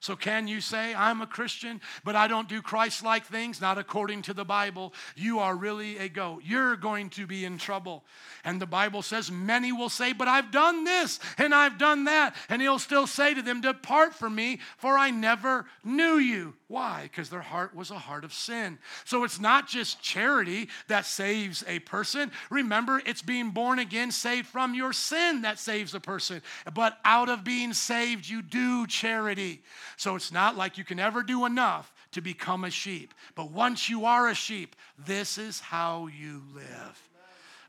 So, can you say, I'm a Christian, but I don't do Christ like things? Not according to the Bible. You are really a goat. You're going to be in trouble. And the Bible says, many will say, But I've done this and I've done that. And he'll still say to them, Depart from me, for I never knew you. Why? Because their heart was a heart of sin. So, it's not just charity that saves a person. Remember, it's being born again, saved from your sin that saves a person. But out of being saved, you do charity. So it's not like you can ever do enough to become a sheep. But once you are a sheep, this is how you live.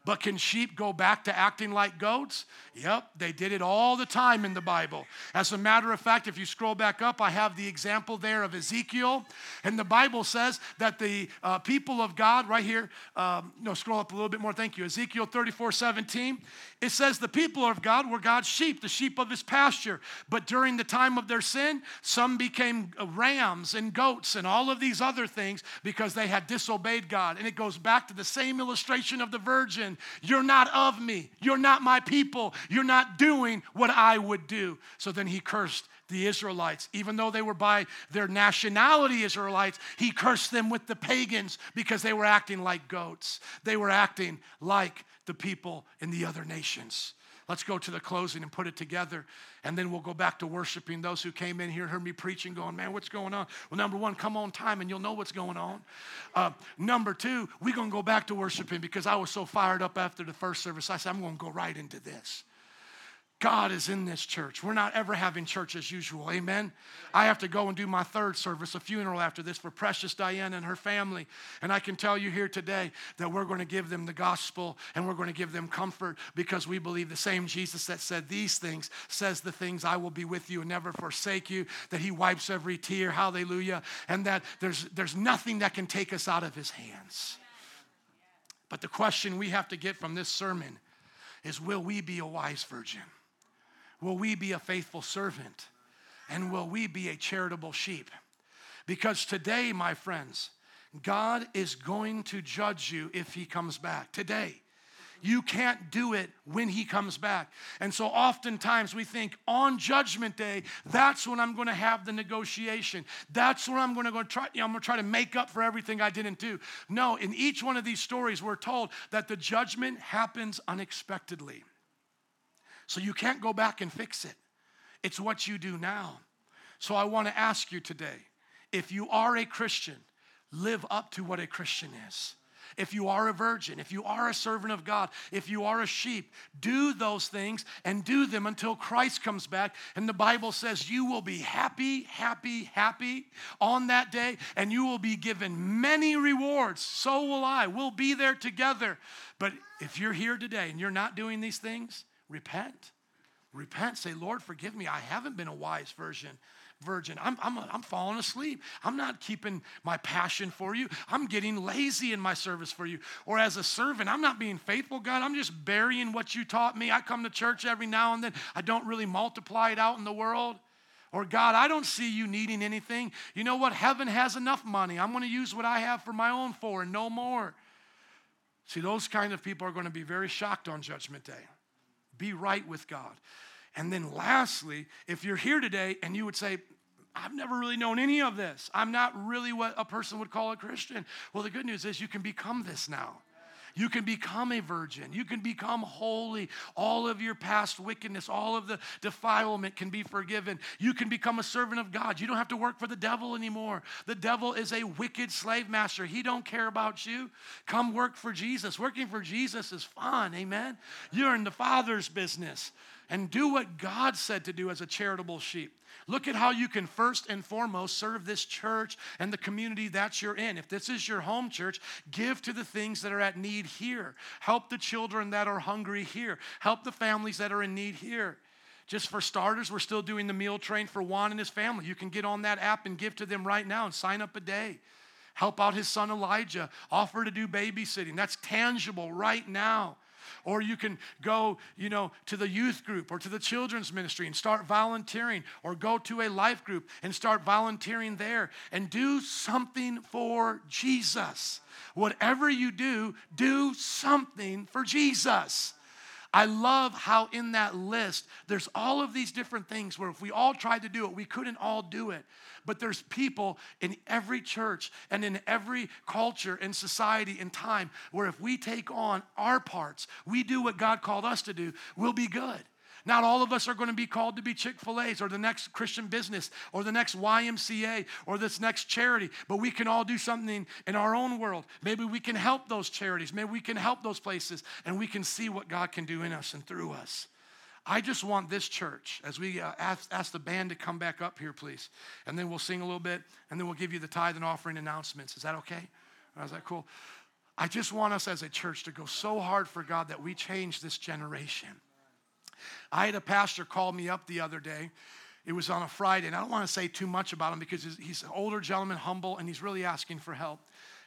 But can sheep go back to acting like goats? Yep, they did it all the time in the Bible. As a matter of fact, if you scroll back up, I have the example there of Ezekiel. And the Bible says that the uh, people of God, right here, um, no, scroll up a little bit more, thank you. Ezekiel 34 17, it says the people of God were God's sheep, the sheep of his pasture. But during the time of their sin, some became rams and goats and all of these other things because they had disobeyed God. And it goes back to the same illustration of the virgin you're not of me. You're not my people. You're not doing what I would do. So then he cursed the Israelites. Even though they were by their nationality Israelites, he cursed them with the pagans because they were acting like goats. They were acting like the people in the other nations. Let's go to the closing and put it together. And then we'll go back to worshiping those who came in here, heard me preaching, going, man, what's going on? Well, number one, come on time and you'll know what's going on. Uh, number two, we're going to go back to worshiping because I was so fired up after the first service. I said, I'm going to go right into this. God is in this church. We're not ever having church as usual. Amen. I have to go and do my third service, a funeral after this for precious Diane and her family. And I can tell you here today that we're going to give them the gospel and we're going to give them comfort because we believe the same Jesus that said these things says the things I will be with you and never forsake you, that he wipes every tear. Hallelujah. And that there's, there's nothing that can take us out of his hands. But the question we have to get from this sermon is will we be a wise virgin? Will we be a faithful servant? And will we be a charitable sheep? Because today, my friends, God is going to judge you if He comes back. Today. You can't do it when he comes back. And so oftentimes we think on judgment day, that's when I'm going to have the negotiation. That's when I'm going to go try, you know, I'm going to try to make up for everything I didn't do. No, in each one of these stories, we're told that the judgment happens unexpectedly. So you can't go back and fix it. It's what you do now. So I want to ask you today if you are a Christian, live up to what a Christian is. If you are a virgin, if you are a servant of God, if you are a sheep, do those things and do them until Christ comes back. And the Bible says you will be happy, happy, happy on that day, and you will be given many rewards. So will I. We'll be there together. But if you're here today and you're not doing these things, repent. Repent. Say, Lord, forgive me. I haven't been a wise virgin. Virgin. I'm, I'm, I'm falling asleep. I'm not keeping my passion for you. I'm getting lazy in my service for you. Or as a servant, I'm not being faithful, God. I'm just burying what you taught me. I come to church every now and then. I don't really multiply it out in the world. Or, God, I don't see you needing anything. You know what? Heaven has enough money. I'm going to use what I have for my own for and no more. See, those kind of people are going to be very shocked on Judgment Day. Be right with God. And then, lastly, if you're here today and you would say, I've never really known any of this, I'm not really what a person would call a Christian. Well, the good news is you can become this now. You can become a virgin. You can become holy. All of your past wickedness, all of the defilement can be forgiven. You can become a servant of God. You don't have to work for the devil anymore. The devil is a wicked slave master. He don't care about you. Come work for Jesus. Working for Jesus is fun. Amen. You're in the Father's business and do what God said to do as a charitable sheep. Look at how you can first and foremost serve this church and the community that you're in. If this is your home church, give to the things that are at need here. Help the children that are hungry here. Help the families that are in need here. Just for starters, we're still doing the meal train for Juan and his family. You can get on that app and give to them right now and sign up a day. Help out his son Elijah. Offer to do babysitting. That's tangible right now. Or you can go, you know, to the youth group or to the children's ministry and start volunteering, or go to a life group and start volunteering there and do something for Jesus. Whatever you do, do something for Jesus. I love how in that list there's all of these different things where if we all tried to do it, we couldn't all do it. But there's people in every church and in every culture and society and time where if we take on our parts, we do what God called us to do, we'll be good. Not all of us are going to be called to be Chick fil A's or the next Christian business or the next YMCA or this next charity, but we can all do something in our own world. Maybe we can help those charities. Maybe we can help those places and we can see what God can do in us and through us. I just want this church, as we uh, ask, ask the band to come back up here, please, and then we'll sing a little bit and then we'll give you the tithe and offering announcements. Is that okay? Is that cool? I just want us as a church to go so hard for God that we change this generation. I had a pastor call me up the other day. It was on a Friday, and I don't want to say too much about him because he's an older gentleman, humble, and he's really asking for help.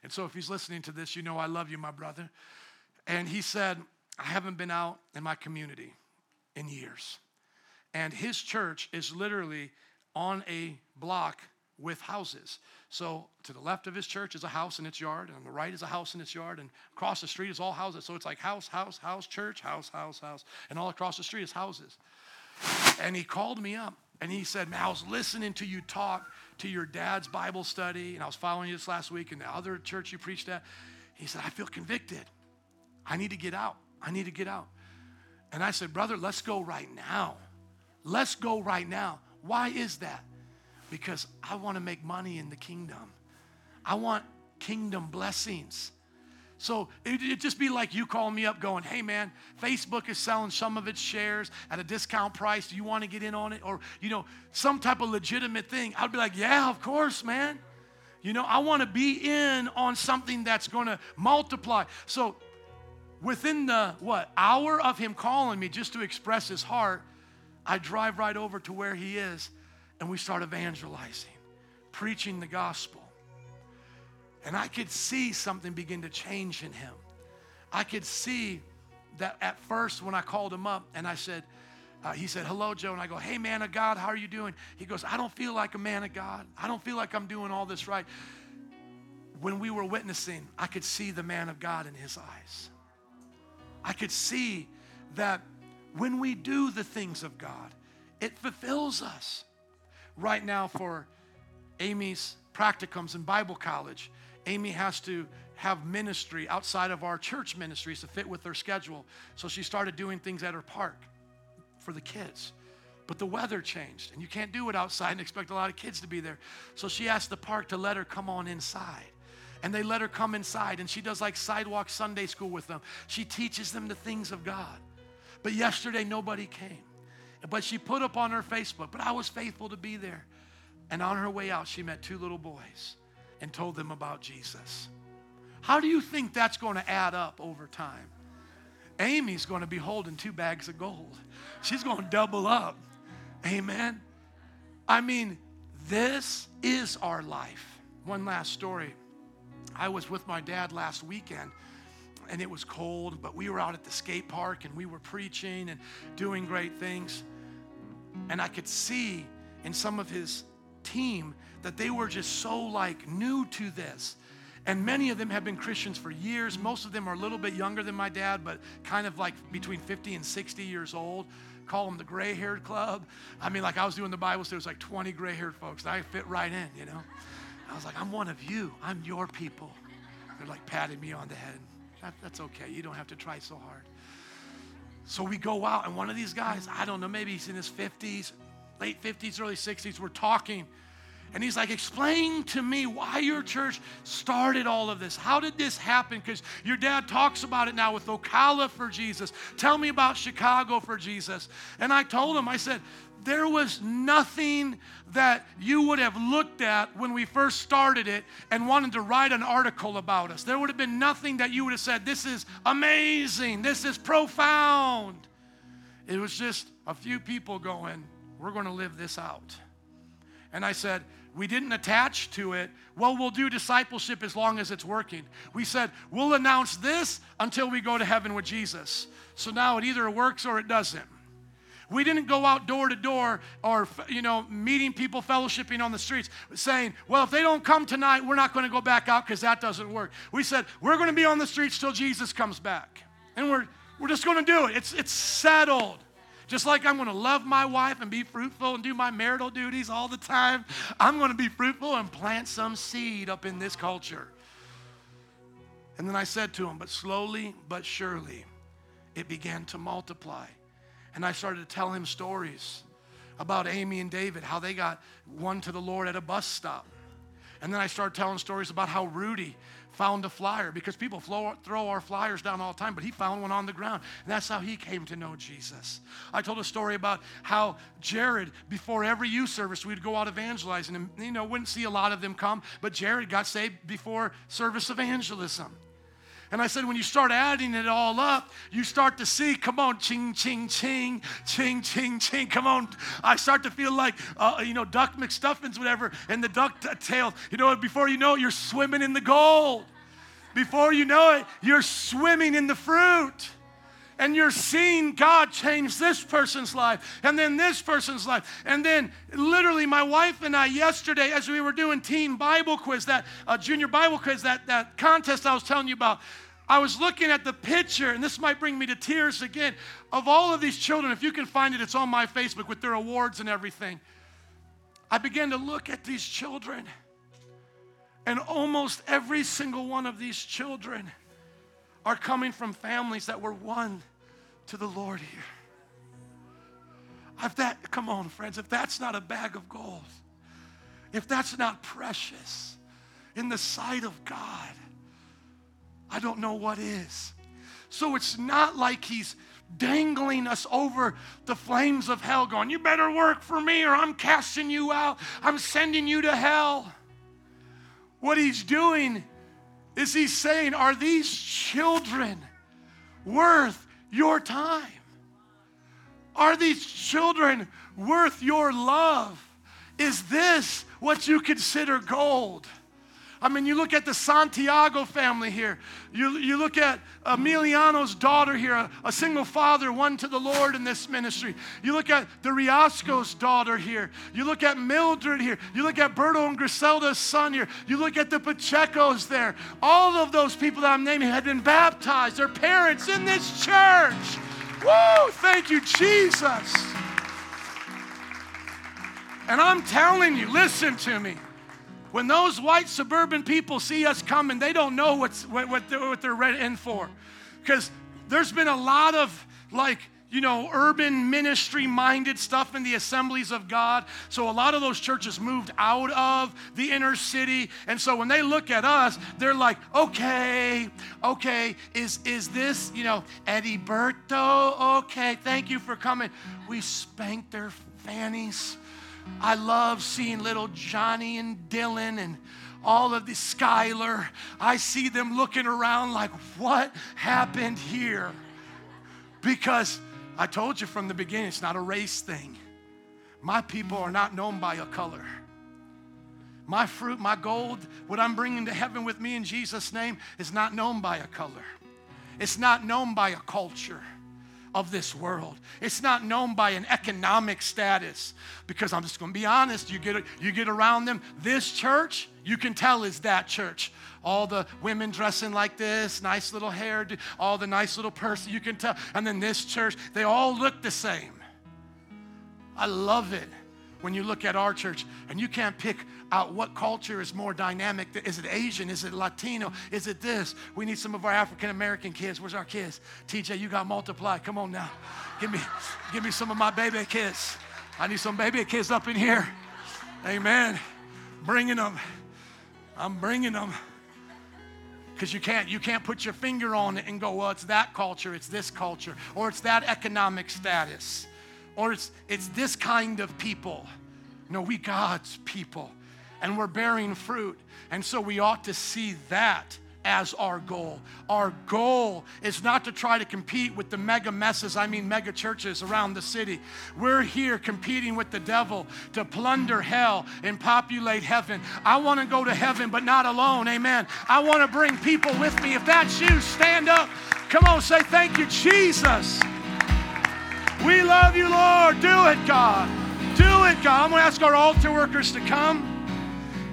And so if he's listening to this, you know I love you, my brother. And he said, I haven't been out in my community in years. And his church is literally on a block with houses. So to the left of his church is a house in its yard, and on the right is a house in its yard, and across the street is all houses. So it's like house, house, house, church, house, house, house, and all across the street is houses. And he called me up and he said, Man, I was listening to you talk to your dad's Bible study, and I was following you this last week in the other church you preached at. He said, I feel convicted. I need to get out. I need to get out. And I said, Brother, let's go right now. Let's go right now. Why is that? Because I want to make money in the kingdom. I want kingdom blessings. So it'd just be like you calling me up going, hey man, Facebook is selling some of its shares at a discount price. Do you want to get in on it? Or, you know, some type of legitimate thing. I'd be like, yeah, of course, man. You know, I want to be in on something that's going to multiply. So within the, what, hour of him calling me just to express his heart, I drive right over to where he is and we start evangelizing, preaching the gospel. And I could see something begin to change in him. I could see that at first when I called him up and I said, uh, he said, Hello, Joe. And I go, Hey, man of God, how are you doing? He goes, I don't feel like a man of God. I don't feel like I'm doing all this right. When we were witnessing, I could see the man of God in his eyes. I could see that when we do the things of God, it fulfills us right now for Amy's practicums in Bible college. Amy has to have ministry outside of our church ministries to fit with her schedule. So she started doing things at her park for the kids. But the weather changed, and you can't do it outside and expect a lot of kids to be there. So she asked the park to let her come on inside. And they let her come inside, and she does like sidewalk Sunday school with them. She teaches them the things of God. But yesterday, nobody came. But she put up on her Facebook, but I was faithful to be there. And on her way out, she met two little boys and told them about Jesus. How do you think that's going to add up over time? Amy's going to be holding two bags of gold. She's going to double up. Amen. I mean, this is our life. One last story. I was with my dad last weekend and it was cold, but we were out at the skate park and we were preaching and doing great things. And I could see in some of his team that they were just so like new to this. And many of them have been Christians for years. Most of them are a little bit younger than my dad, but kind of like between 50 and 60 years old. Call them the gray haired club. I mean, like I was doing the Bible, so there was like 20 gray haired folks. I fit right in, you know. I was like, I'm one of you. I'm your people. They're like patting me on the head. That, that's okay. You don't have to try so hard. So we go out, and one of these guys, I don't know, maybe he's in his 50s, late 50s, early 60s, we're talking. And he's like, explain to me why your church started all of this. How did this happen? Because your dad talks about it now with Ocala for Jesus. Tell me about Chicago for Jesus. And I told him, I said, there was nothing that you would have looked at when we first started it and wanted to write an article about us. There would have been nothing that you would have said, This is amazing, this is profound. It was just a few people going, We're going to live this out. And I said, we didn't attach to it, well, we'll do discipleship as long as it's working. We said, we'll announce this until we go to heaven with Jesus. So now it either works or it doesn't. We didn't go out door to door or, you know, meeting people, fellowshipping on the streets, saying, well, if they don't come tonight, we're not going to go back out because that doesn't work. We said, we're going to be on the streets till Jesus comes back. And we're, we're just going to do it. It's, it's settled. Just like I'm going to love my wife and be fruitful and do my marital duties all the time, I'm going to be fruitful and plant some seed up in this culture. And then I said to him, but slowly but surely, it began to multiply. And I started to tell him stories about Amy and David, how they got one to the Lord at a bus stop. And then I started telling stories about how Rudy found a flyer because people flow, throw our flyers down all the time, but he found one on the ground. And that's how he came to know Jesus. I told a story about how Jared, before every youth service, we'd go out evangelizing. And, you know, wouldn't see a lot of them come, but Jared got saved before service evangelism. And I said, when you start adding it all up, you start to see, come on, ching, ching, ching, ching, ching, ching, come on. I start to feel like, uh, you know, Duck McStuffins, whatever, and the duck t- tail. You know, before you know it, you're swimming in the gold. Before you know it, you're swimming in the fruit and you're seeing God change this person's life and then this person's life. And then, literally, my wife and I, yesterday, as we were doing teen Bible quiz, that uh, junior Bible quiz, that, that contest I was telling you about, I was looking at the picture, and this might bring me to tears again, of all of these children. If you can find it, it's on my Facebook with their awards and everything. I began to look at these children, and almost every single one of these children are coming from families that were won to the Lord here. If that, come on, friends, if that's not a bag of gold, if that's not precious in the sight of God, I don't know what is. So it's not like he's dangling us over the flames of hell, going, You better work for me or I'm casting you out. I'm sending you to hell. What he's doing is he's saying, Are these children worth your time? Are these children worth your love? Is this what you consider gold? I mean, you look at the Santiago family here. You, you look at Emiliano's daughter here, a, a single father, one to the Lord in this ministry. You look at the Riasco's daughter here. You look at Mildred here. You look at Berto and Griselda's son here. You look at the Pachecos there. All of those people that I'm naming had been baptized, their parents in this church. Woo! Thank you, Jesus. And I'm telling you, listen to me. When those white suburban people see us coming, they don't know what's, what, what, they're, what they're in for. Because there's been a lot of like, you know, urban ministry minded stuff in the assemblies of God. So a lot of those churches moved out of the inner city. And so when they look at us, they're like, okay, okay, is, is this, you know, Eddie Berto? Okay, thank you for coming. We spanked their fannies. I love seeing little Johnny and Dylan and all of the Skylar. I see them looking around like, what happened here? Because I told you from the beginning, it's not a race thing. My people are not known by a color. My fruit, my gold, what I'm bringing to heaven with me in Jesus' name is not known by a color. It's not known by a culture of this world. It's not known by an economic status because I'm just going to be honest, you get you get around them, this church, you can tell is that church. All the women dressing like this, nice little hair, all the nice little person, you can tell. And then this church, they all look the same. I love it when you look at our church and you can't pick out what culture is more dynamic. Is it Asian? Is it Latino? Is it this? We need some of our African American kids. Where's our kids? TJ, you got multiply. Come on now. Give me, give me some of my baby kids. I need some baby kids up in here. Amen. Bringing them. I'm bringing them. Because you can't, you can't put your finger on it and go, well, it's that culture, it's this culture, or it's that economic status or it's, it's this kind of people. No, we God's people, and we're bearing fruit. And so we ought to see that as our goal. Our goal is not to try to compete with the mega messes, I mean mega churches around the city. We're here competing with the devil to plunder hell and populate heaven. I want to go to heaven, but not alone. Amen. I want to bring people with me. If that's you, stand up. Come on, say thank you, Jesus. We love you, Lord. Do it, God. Do it, God. I'm going to ask our altar workers to come.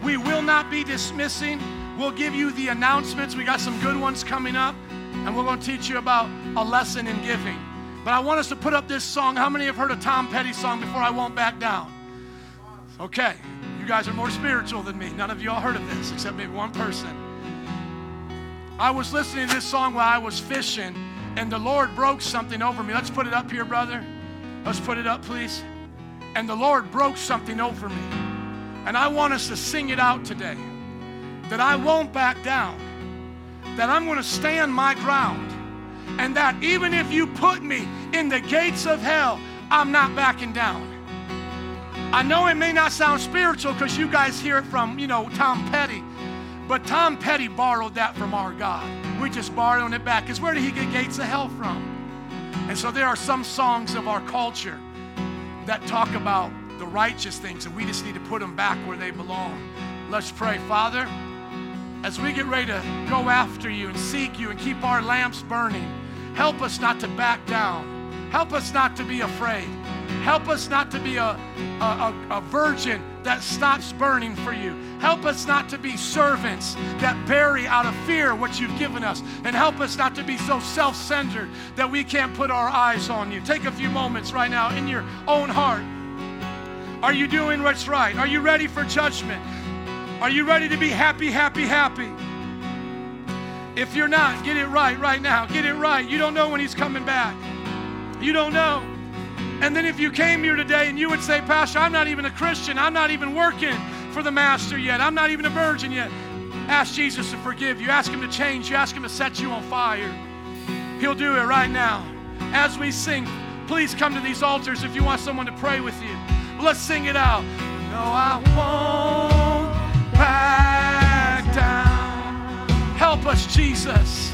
We will not be dismissing. We'll give you the announcements. We got some good ones coming up, and we're going to teach you about a lesson in giving. But I want us to put up this song. How many have heard a Tom Petty song before I won't back down? Okay, you guys are more spiritual than me. None of you all heard of this except maybe one person. I was listening to this song while I was fishing, and the Lord broke something over me. Let's put it up here, brother. Let's put it up, please. And the Lord broke something over me. And I want us to sing it out today that I won't back down, that I'm going to stand my ground, and that even if you put me in the gates of hell, I'm not backing down. I know it may not sound spiritual because you guys hear it from, you know, Tom Petty, but Tom Petty borrowed that from our God. We're just borrowing it back because where did he get gates of hell from? And so there are some songs of our culture that talk about the righteous things, and we just need to put them back where they belong. Let's pray. Father, as we get ready to go after you and seek you and keep our lamps burning, help us not to back down. Help us not to be afraid. Help us not to be a, a, a, virgin that stops burning for you. Help us not to be servants that bury out of fear what you've given us. And help us not to be so self centered that we can't put our eyes on you. Take a few moments right now in your own heart. Are you doing what's right? Are you ready for judgment? Are you ready to be happy, happy, happy? If you're not, get it right right now. Get it right. You don't know when He's coming back. You don't know. And then if you came here today and you would say, Pastor, I'm not even a Christian, I'm not even working for the Master yet, I'm not even a virgin yet, ask Jesus to forgive you. Ask Him to change you. Ask Him to set you on fire. He'll do it right now. As we sing, please come to these altars if you want someone to pray with you. Let's sing it out. No, I won't back down. Help us, Jesus.